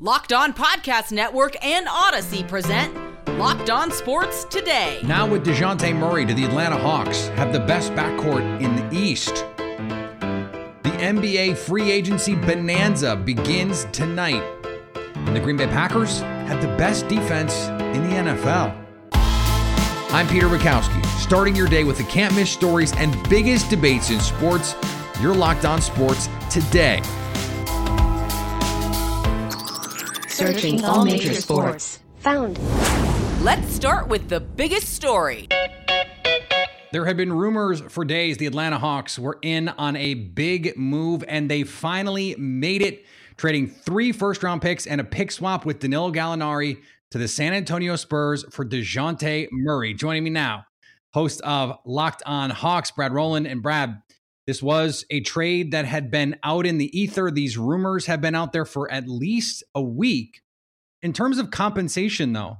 Locked On Podcast Network and Odyssey present Locked On Sports Today. Now with Dejounte Murray to the Atlanta Hawks have the best backcourt in the East. The NBA free agency bonanza begins tonight. And the Green Bay Packers have the best defense in the NFL. I'm Peter Bukowski, starting your day with the can't miss stories and biggest debates in sports. You're locked on sports today. Searching all major sports. Found. Let's start with the biggest story. There had been rumors for days the Atlanta Hawks were in on a big move, and they finally made it, trading three first round picks and a pick swap with Danilo Gallinari to the San Antonio Spurs for Dejounte Murray. Joining me now, host of Locked On Hawks, Brad Rowland. And Brad, this was a trade that had been out in the ether. These rumors have been out there for at least a week. In terms of compensation, though,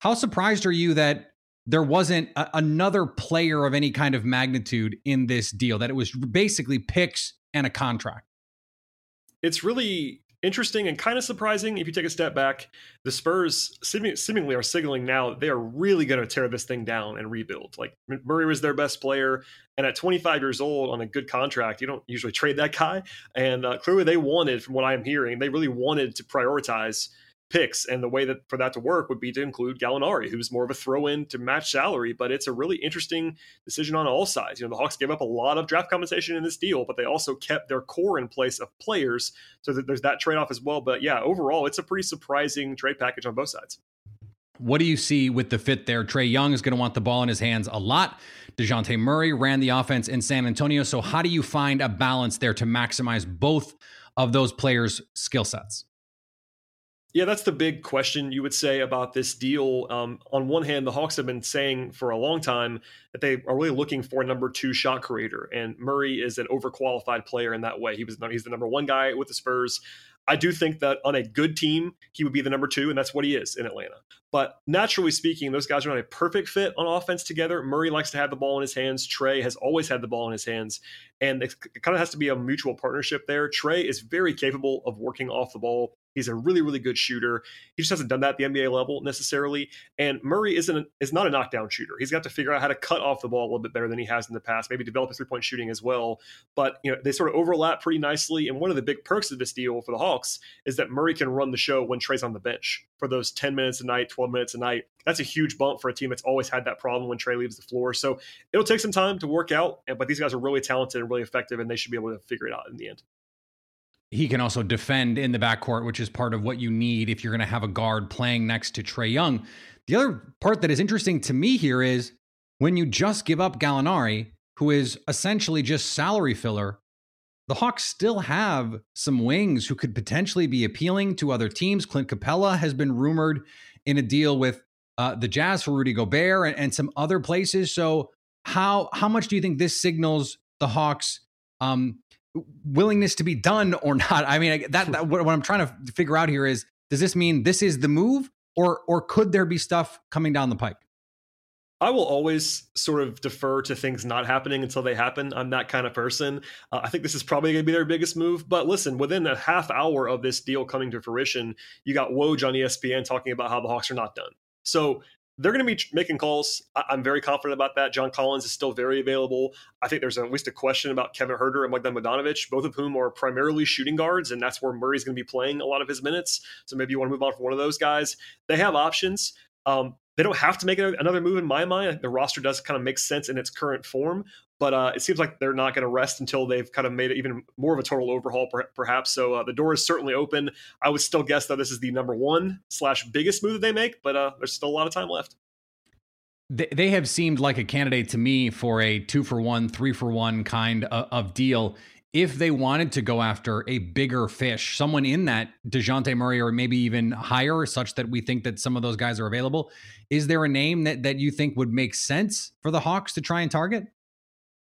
how surprised are you that there wasn't a- another player of any kind of magnitude in this deal, that it was basically picks and a contract? It's really interesting and kind of surprising if you take a step back. The Spurs seemingly are signaling now they are really going to tear this thing down and rebuild. Like Murray was their best player, and at 25 years old on a good contract, you don't usually trade that guy. And uh, clearly, they wanted, from what I'm hearing, they really wanted to prioritize picks. And the way that for that to work would be to include Gallinari, who's more of a throw in to match salary. But it's a really interesting decision on all sides. You know, the Hawks gave up a lot of draft compensation in this deal, but they also kept their core in place of players. So that there's that trade off as well. But yeah, overall, it's a pretty surprising trade package on both sides. What do you see with the fit there? Trae Young is going to want the ball in his hands a lot. Dejounte Murray ran the offense in San Antonio. So, how do you find a balance there to maximize both of those players' skill sets? Yeah, that's the big question you would say about this deal. Um, on one hand, the Hawks have been saying for a long time that they are really looking for a number two shot creator, and Murray is an overqualified player in that way. He was he's the number one guy with the Spurs. I do think that on a good team, he would be the number two, and that's what he is in Atlanta. But naturally speaking, those guys are not a perfect fit on offense together. Murray likes to have the ball in his hands. Trae has always had the ball in his hands. And it kind of has to be a mutual partnership there. Trae is very capable of working off the ball. He's a really, really good shooter. He just hasn't done that at the NBA level necessarily. And Murray isn't is not a knockdown shooter. He's got to figure out how to cut off the ball a little bit better than he has in the past. Maybe develop his three point shooting as well. But you know they sort of overlap pretty nicely. And one of the big perks of this deal for the Hawks is that Murray can run the show when Trae's on the bench for those ten minutes a night, twelve minutes a night. That's a huge bump for a team that's always had that problem when Trae leaves the floor. So it'll take some time to work out. But these guys are really talented and really effective, and they should be able to figure it out in the end he can also defend in the backcourt, which is part of what you need if you're going to have a guard playing next to Trae Young. The other part that is interesting to me here is when you just give up Gallinari, who is essentially just salary filler, the Hawks still have some wings who could potentially be appealing to other teams. Clint Capela has been rumored in a deal with uh, the Jazz for Rudy Gobert and, and, some other places. So how how much do you think this signals the Hawks um, willingness to be done or not. I mean, that, that what, what I'm trying to figure out here is does this mean this is the move or or could there be stuff coming down the pike? I will always sort of defer to things not happening until they happen. I'm that kind of person. Uh, I think this is probably going to be their biggest move. But listen, within a half hour of this deal coming to fruition, you got Woj on ESPN talking about how the Hawks are not done. So they're going to be making calls. I'm very confident about that. John Collins is still very available. I think there's at least a question about Kevin Huerter and Bogdan Bogdanovic, both of whom are primarily shooting guards, and that's where Murray's going to be playing a lot of his minutes. So maybe you want to move on from one of those guys. They have options. Um, they don't have to make another move in my mind. The roster does kind of make sense in its current form, but uh, it seems like they're not going to rest until they've kind of made it even more of a total overhaul, perhaps. So uh, the door is certainly open. I would still guess though this is the number one slash biggest move that they make, but uh, there's still a lot of time left. They, they have seemed like a candidate to me for a two for one, three for one kind of, of deal. If they wanted to go after a bigger fish, someone in that Dejounte Murray or maybe even higher, such that we think that some of those guys are available, is there a name that, that you think would make sense for the Hawks to try and target?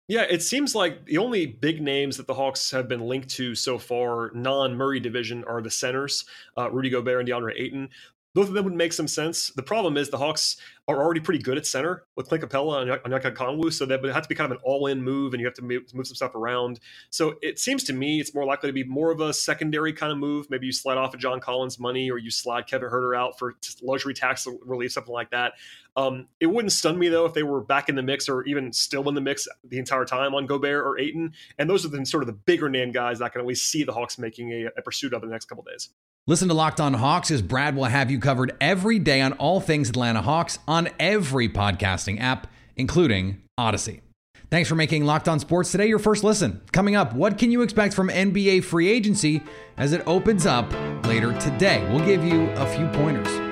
Yeah, it seems like the only big names that the Hawks have been linked to so far, non Murray division, are the centers, uh, Rudy Gobert and DeAndre Ayton both of them would make some sense. The problem is the Hawks are already pretty good at center with Clint Capela and Onyeka Okongwu, so that would have to be kind of an all-in move, and you have to move, some stuff around. So it seems to me it's more likely to be more of a secondary kind of move. Maybe you slide off of John Collins' money, or you slide Kevin Huerter out for luxury tax relief, something like that. Um, it wouldn't stun me though if they were back in the mix or even still in the mix the entire time on Gobert or Ayton. And those are the sort of the bigger name guys that I can at least see the Hawks making a, a pursuit of in the next couple days. Listen to Locked On Hawks as Brad will have you covered every day on all things Atlanta Hawks on every podcasting app, including Odyssey. Thanks for making Locked On Sports today your first listen. Coming up, what can you expect from NBA free agency as it opens up later today? We'll give you a few pointers.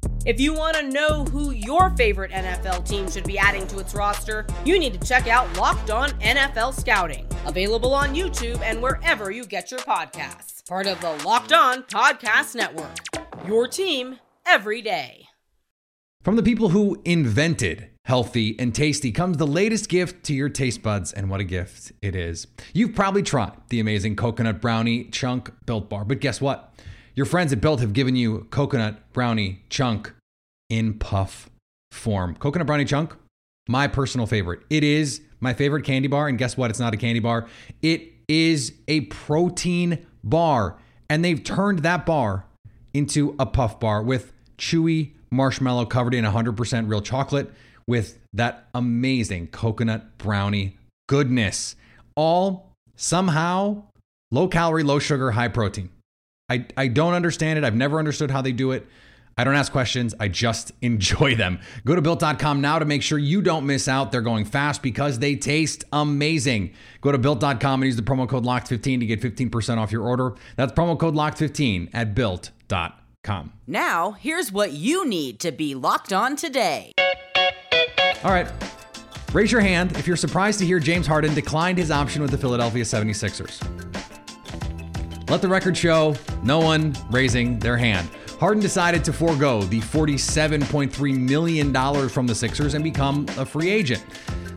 If you want to know who your favorite NFL team should be adding to its roster, you need to check out Locked On NFL Scouting, available on YouTube and wherever you get your podcasts. Part of the Locked On Podcast Network. Your team every day. From the people who invented healthy and tasty comes the latest gift to your taste buds, and what a gift it is. You've probably tried the amazing coconut brownie chunk built bar, but guess what? Your friends at Built have given you coconut brownie chunk in puff form. Coconut brownie chunk, my personal favorite. It is my favorite candy bar, and guess what? It's not a candy bar, it is a protein bar, and they've turned that bar into a puff bar with chewy marshmallow covered in 100% real chocolate with that amazing coconut brownie goodness. All somehow low calorie, low sugar, high protein. I, I don't understand it. I've never understood how they do it. I don't ask questions. I just enjoy them. Go to built.com now to make sure you don't miss out. They're going fast because they taste amazing. Go to built.com and use the promo code LOCKED15 to get 15% off your order. That's promo code LOCKED15 at built.com. Now, here's what you need to be locked on today. All right. Raise your hand if you're surprised to hear James Harden declined his option with the Philadelphia 76ers. Let the record show no one raising their hand. Harden decided to forego the $47.3 million from the Sixers and become a free agent.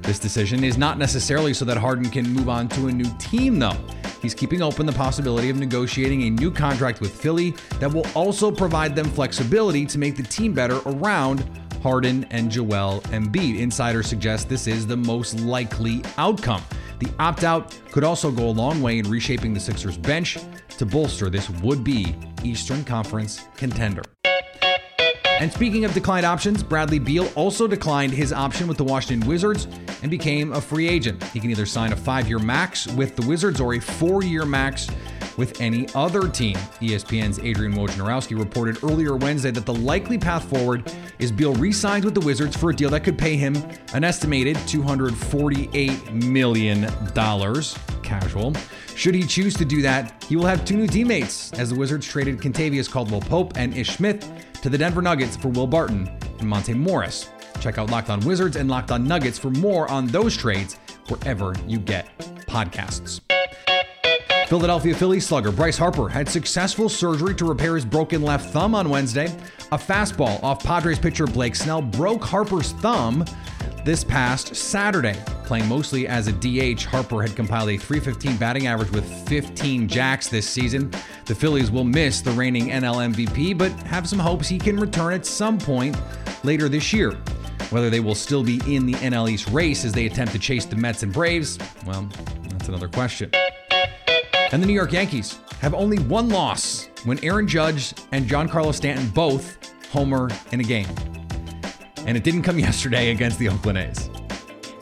This decision is not necessarily so that Harden can move on to a new team, though. He's keeping open the possibility of negotiating a new contract with Philly that will also provide them flexibility to make the team better around Harden and Joel Embiid. Insiders suggest this is the most likely outcome. The opt out could also go a long way in reshaping the Sixers bench to bolster this would be Eastern Conference contender. And speaking of declined options, Bradley Beal also declined his option with the Washington Wizards and became a free agent. He can either sign a five year max with the Wizards or a four year max with any other team. ESPN's Adrian Wojnarowski reported earlier Wednesday that the likely path forward is Beal re signs with the Wizards for a deal that could pay him an estimated $248 million casual. Should he choose to do that, he will have two new teammates as the Wizards traded Kentavious Caldwell Pope and Ish Smith to the Denver Nuggets for Will Barton and Monte Morris. Check out Locked On Wizards and Locked On Nuggets for more on those trades wherever you get podcasts. Philadelphia Phillies slugger Bryce Harper had successful surgery to repair his broken left thumb on Wednesday. A fastball off Padres pitcher Blake Snell broke Harper's thumb this past Saturday. Playing mostly as a DH, Harper had compiled a 315 batting average with 15 jacks this season. The Phillies will miss the reigning NL MVP, but have some hopes he can return at some point later this year. Whether they will still be in the NL East race as they attempt to chase the Mets and Braves, well, that's another question. And the New York Yankees have only one loss when Aaron Judge and Giancarlo Stanton both homer in a game and it didn't come yesterday against the Oakland A's.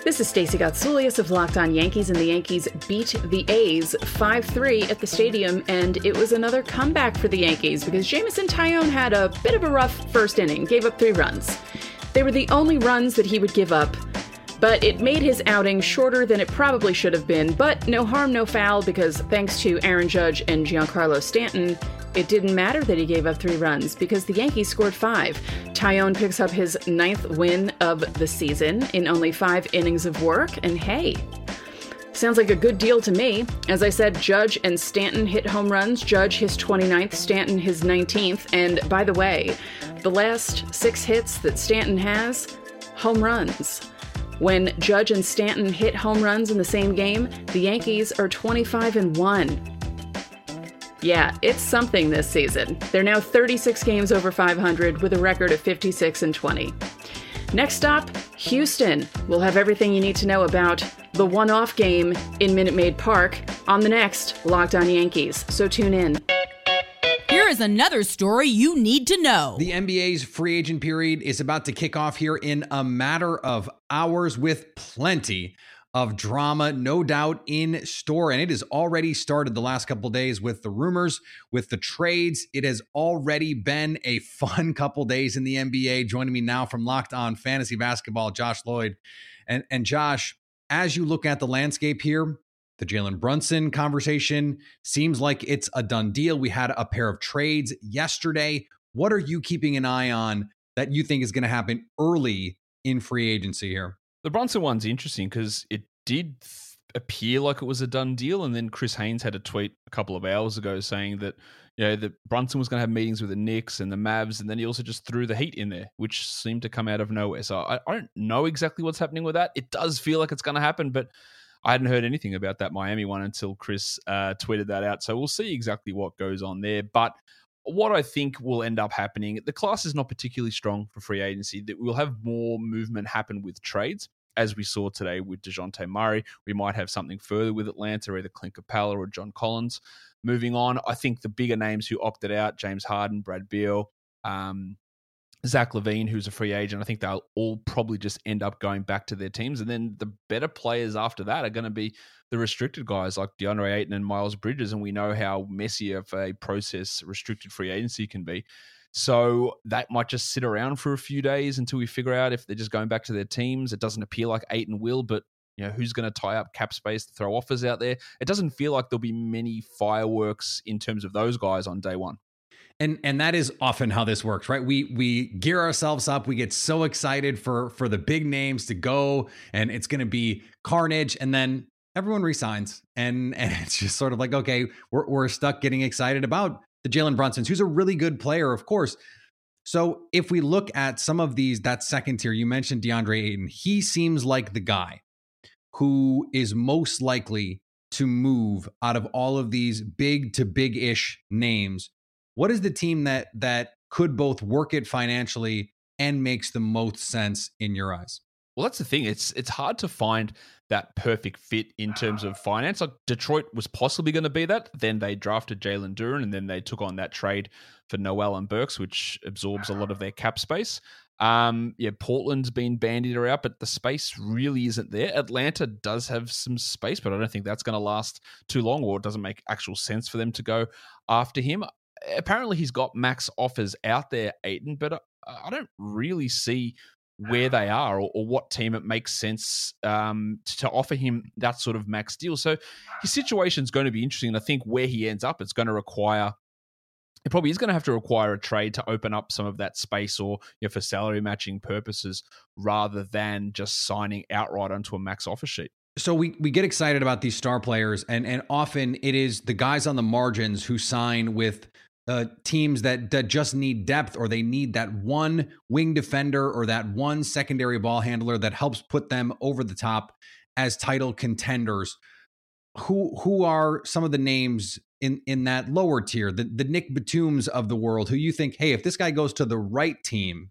This is Stacey Gotsoulias of Locked On Yankees, and the Yankees beat the A's 5 3 at the stadium, and it was another comeback for the Yankees because Jameson Taillon had a bit of a rough first inning, gave up three runs. They were the only runs that he would give up, but it made his outing shorter than it probably should have been. But no harm, no foul, because thanks to Aaron Judge and Giancarlo Stanton, it didn't matter that he gave up three runs because the Yankees scored five. Taillon picks up his ninth win of the season in only five innings of work, and hey, Sounds like a good deal to me. As I said, Judge and Stanton hit home runs. Judge his 29th, Stanton his 19th. And by the way, the last six hits that Stanton has, home runs. When Judge and Stanton hit home runs in the same game, the Yankees are 25 and 1. Yeah, it's something this season. They're now 36 games over 500 with a record of 56 and 20. Next stop, Houston. We'll have everything you need to know about the one off game in Minute Maid Park on the next Locked On Yankees. So tune in. Is another story you need to know. The NBA's free agent period is about to kick off here in a matter of hours with plenty of drama, no doubt, in store. And it has already started the last couple days with the rumors, with the trades. It has already been a fun couple days in the NBA. Joining me now from Locked On Fantasy Basketball, Josh Lloyd. And, and Josh, as you look at the landscape here, the Jalen Brunson conversation seems like it's a done deal. We had a pair of trades yesterday. What are you keeping an eye on that you think is going to happen early in free agency here? The Brunson one's interesting because it did th- appear like it was a done deal, and then Chris Haynes had a tweet a couple of hours ago saying that you know that Brunson was going to have meetings with the Knicks and the Mavs, and then he also just threw the Heat in there, which seemed to come out of nowhere. So I, I don't know exactly what's happening with that. It does feel like it's going to happen, but I hadn't heard anything about that Miami one until Chris uh, tweeted that out. So we'll see exactly what goes on there, but what I think will end up happening, the class is not particularly strong for free agency. That we'll have more movement happen with trades, as we saw today with Dejounte Murray. We might have something further with Atlanta, either Clint Capela or John Collins. Moving on, I think the bigger names who opted out, James Harden, Brad Beal, um, Zach LaVine, who's a free agent, I think they'll all probably just end up going back to their teams. And then the better players after that are going to be the restricted guys like DeAndre Ayton and Miles Bridges. And we know how messy of a process restricted free agency can be. So that might just sit around for a few days until we figure out if they're just going back to their teams. It doesn't appear like Ayton will, but you know who's going to tie up cap space to throw offers out there? It doesn't feel like there'll be many fireworks in terms of those guys on day one and and that is often how this works right? We we gear ourselves up. We get so excited for for the big names to go and it's going to be carnage and then everyone resigns. And and it's just sort of like okay we're, we're stuck getting excited about the jalen brunsons who's a really good player of course. So if we look at some of these that second tier you mentioned deandre ayton. He seems like the guy who is most likely to move out of all of these big to big ish names what is the team that that could both work it financially and makes the most sense in your eyes? Well, that's the thing. It's it's hard to find that perfect fit in terms of finance. Like Detroit was possibly going to be that. Then they drafted Jalen Duren, and then they took on that trade for Noel and Burks, which absorbs a lot of their cap space. Um, yeah, Portland's been bandied around, but the space really isn't there. Atlanta does have some space, but I don't think that's going to last too long, or it doesn't make actual sense for them to go after him apparently he's got max offers out there, Ayton, but I, I don't really see where they are or, or, what team it makes sense um, to offer him that sort of max deal. So his situation is going to be interesting. And I think where he ends up, it's going to require. It probably is going to have to require a trade to open up some of that space or you know, for salary matching purposes rather than just signing outright onto a max offer sheet so we we get excited about these star players and and often it is the guys on the margins who sign with uh, teams that that just need depth or they need that one wing defender or that one secondary ball handler that helps put them over the top as title contenders. Who who are some of the names in in that lower tier, the the Nick Batums of the world, who you think, hey, if this guy goes to the right team,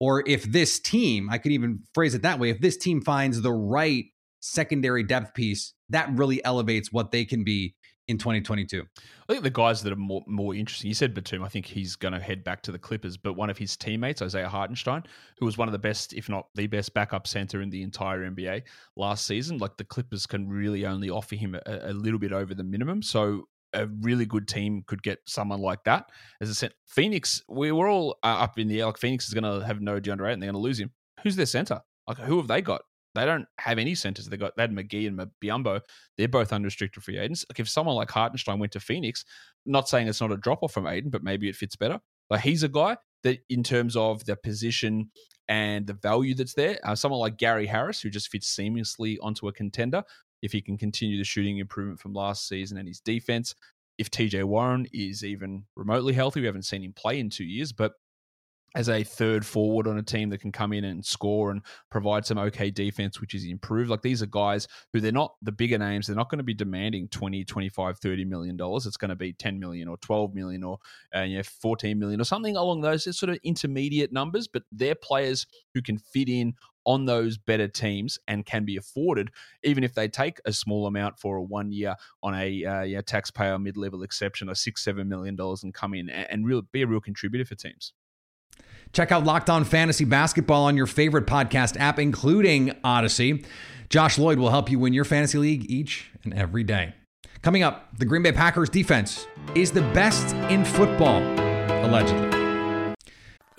or if this team, I could even phrase it that way, if this team finds the right secondary depth piece that really elevates what they can be in 2022. I think the guys that are more more interesting. You said Batum. I think he's going to head back to the Clippers. But one of his teammates, Isaiah Hartenstein, who was one of the best, if not the best, backup center in the entire NBA last season, like the Clippers can really only offer him a, a little bit over the minimum. So a really good team could get someone like that. As I said, Phoenix, we were all uh, up in the air. Like Phoenix is going to have no DeAndre and they're going to lose him. Who's their center? Like who have they got? They don't have any centers. They got they had McGee and Biyombo. They're both unrestricted free agents. Like if someone like Hartenstein went to Phoenix, not saying it's not a drop off from Ayton, but maybe it fits better. Like he's a guy that, in terms of the position and the value that's there, uh, someone like Gary Harris, who just fits seamlessly onto a contender, if he can continue the shooting improvement from last season and his defense. If TJ Warren is even remotely healthy, we haven't seen him play in two years, but as a third forward on a team that can come in and score and provide some okay defense, which is improved. Like these are guys who they're not the bigger names. They're not going to be demanding 20, 25, 30 million dollars. It's going to be 10 million or 12 million or uh, you know, 14 million or something along those sort of intermediate numbers, but they're players who can fit in on those better teams and can be afforded, even if they take a small amount for a one year on a uh, yeah, taxpayer mid level exception, or six, seven million dollars, and come in and, and real, be a real contributor for teams. Check out Locked On Fantasy Basketball on your favorite podcast app, including Odyssey. Josh Lloyd will help you win your fantasy league each and every day. Coming up, the Green Bay Packers defense is the best in football, allegedly.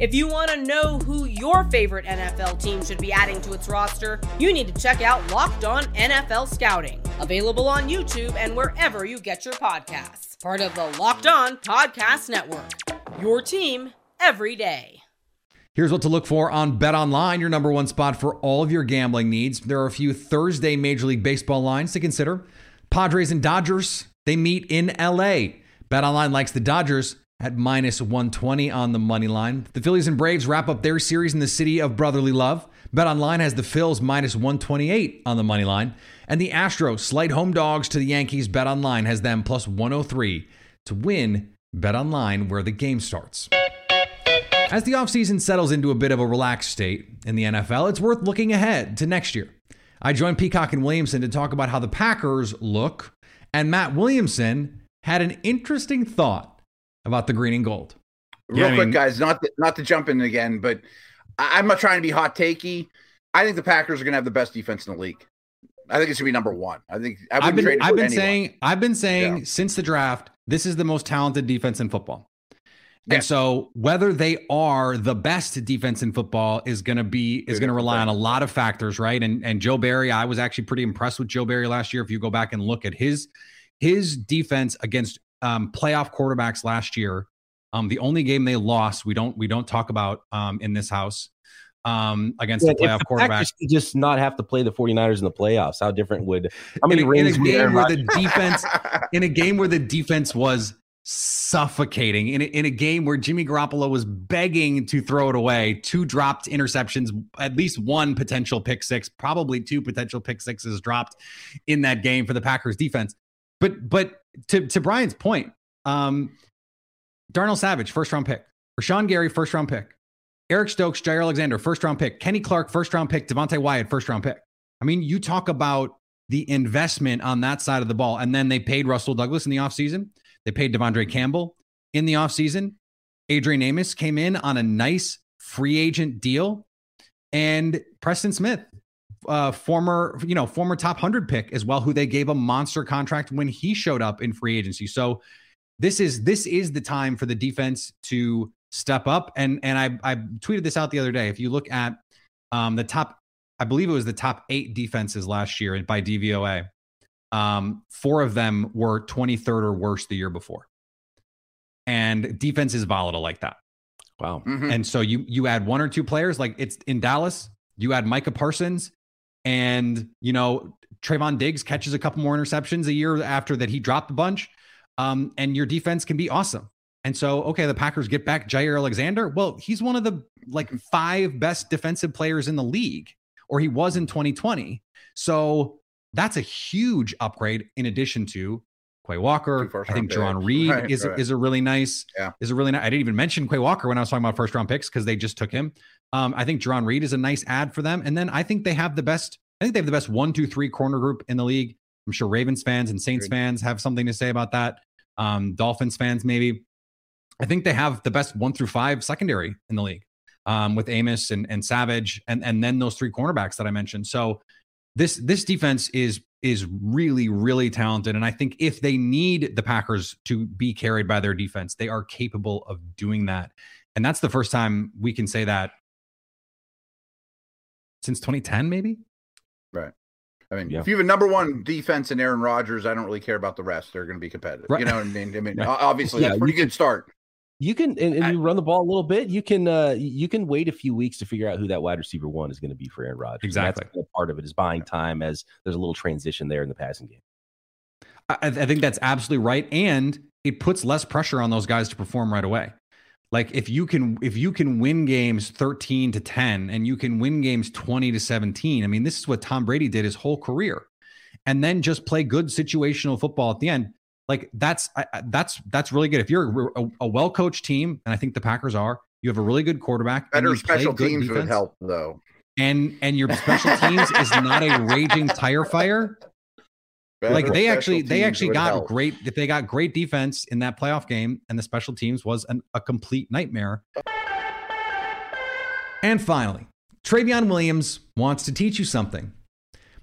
If you want to know who your favorite NFL team should be adding to its roster, you need to check out Locked On NFL Scouting, available on YouTube and wherever you get your podcasts. Part of the Locked On Podcast Network. Your team every day. Here's what to look for on Bet Online, your number one spot for all of your gambling needs. There are a few Thursday Major League Baseball lines to consider. Padres and Dodgers, they meet in LA. Bet Online likes the Dodgers at minus 120 on the money line. The Phillies and Braves wrap up their series in the city of brotherly love. Bet Online has the Phils minus 128 on the money line. And the Astros, slight home dogs to the Yankees. Bet Online has them plus 103 to win. Bet Online, where the game starts. As the offseason settles into a bit of a relaxed state in the NFL, it's worth looking ahead to next year. I joined Peacock and Williamson to talk about how the Packers look, and Matt Williamson had an interesting thought about the green and gold. Real quick, I mean, guys, not to, not to jump in again, but I, am not trying to be hot takey. I think the Packers are going to have the best defense in the league. I think it should be number one. I think I have been, I've been saying I've been saying yeah. since the draft, this is the most talented defense in football. And yeah. so whether they are the best defense in football is going to be is going to rely on a lot of factors, right? And and Joe Barry, I was actually pretty impressed with Joe Barry last year. If you go back and look at his his defense against um, playoff quarterbacks last year. Um, the only game they lost, we don't we don't talk about um, in this house um, against yeah, the playoff quarterback. just not have to play the 49ers in the playoffs. How different would how many in a, in a game where the defense in a game where the defense was suffocating in a, in a game where Jimmy Garoppolo was begging to throw it away, two dropped interceptions, at least one potential pick six, probably two potential pick sixes dropped in that game for the Packers defense. But but to to Brian's point, um, Darnell Savage, first round pick. Rashan Gary, first round pick. Eric Stokes, Jaire Alexander, first round pick. Kenny Clark, first round pick. Devonte Wyatt, first round pick. I mean, you talk about the investment on that side of the ball. And then they paid Rasul Douglas in the offseason. They paid De'Vondre Campbell in the offseason. Adrian Amos came in on a nice free agent deal. And Preston Smith, uh, former, you know, former top 100 pick as well, who they gave a monster contract when he showed up in free agency. So this is this is the time for the defense to step up. And and I I tweeted this out the other day. If you look at um, the top, I believe it was the top eight defenses last year by DVOA. Um, four of them were 23rd or worse the year before. And defense is volatile like that. Wow. Mm-hmm. And so you you add one or two players like it's in Dallas, you add Micah Parsons and you know Trevon Diggs catches a couple more interceptions a year after that he dropped a bunch, um, and your defense can be awesome. And so, okay, the Packers get back Jaire Alexander. Well, he's one of the like five best defensive players in the league, or he was in 2020. So that's a huge upgrade in addition to Quay Walker. I think Jarran Reed right, is, right. is a really nice, yeah. is a really nice. I didn't even mention Quay Walker when I was talking about first round picks because they just took him. Um, I think Jarran Reed is a nice ad for them. And then I think they have the best, I think they have the best one, two, three corner group in the league. I'm sure Ravens fans and Saints fans have something to say about that. Um, Dolphins fans, maybe. I think they have the best one through five secondary in the league um, with Amos and, and Savage, and and then those three cornerbacks that I mentioned. So this this defense is is really really talented, and I think if they need the Packers to be carried by their defense, they are capable of doing that. And that's the first time we can say that since 2010, maybe. Right. I mean, yeah. if you have a number one defense in Aaron Rodgers, I don't really care about the rest. They're going to be competitive. Right. You know what I mean? I mean, right. obviously, yeah, that's a pretty good start you can and, and, you run the ball a little bit. You can uh you can wait a few weeks to figure out who that wide receiver one is going to be for Aaron Rodgers. Exactly. Kind of part of it is buying time as there's a little transition there in the passing game. I, I think that's absolutely right, and it puts less pressure on those guys to perform right away. Like if you can if you can win games 13 to 10 and you can win games 20 to 17. I mean, this is what Tom Brady did his whole career. And then just play good situational football at the end like that's that's that's really good. If you're a, a well coached team, and I think the Packers are, you have a really good quarterback. Better special teams defense, would help though. And and your special teams is not a raging tire fire. Like they actually they actually got help. great if they got great defense in that playoff game, and the special teams was an, a complete nightmare. And finally, Trayveon Williams wants to teach you something,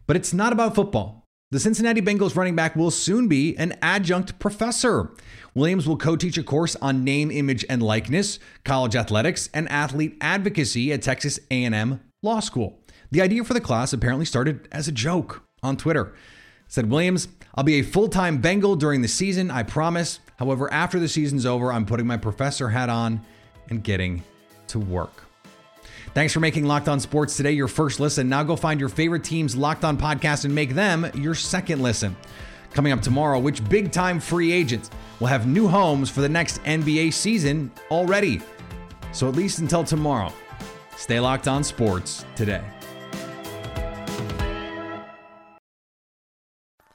but it's not about football. The Cincinnati Bengals running back will soon be an adjunct professor. Williams will co teach a course on name, image, and likeness, college athletics, and athlete advocacy at Texas A&M Law School. The idea for the class apparently started as a joke on Twitter. Said Williams, I'll be a full time Bengal during the season, I promise. However, after the season's over, I'm putting my professor hat on and getting to work. Thanks for making Locked On Sports today your first listen. Now go find your favorite team's Locked On podcast and make them your second listen. Coming up tomorrow, which big time free agents will have new homes for the next NBA season already. So at least until tomorrow, stay locked on sports today.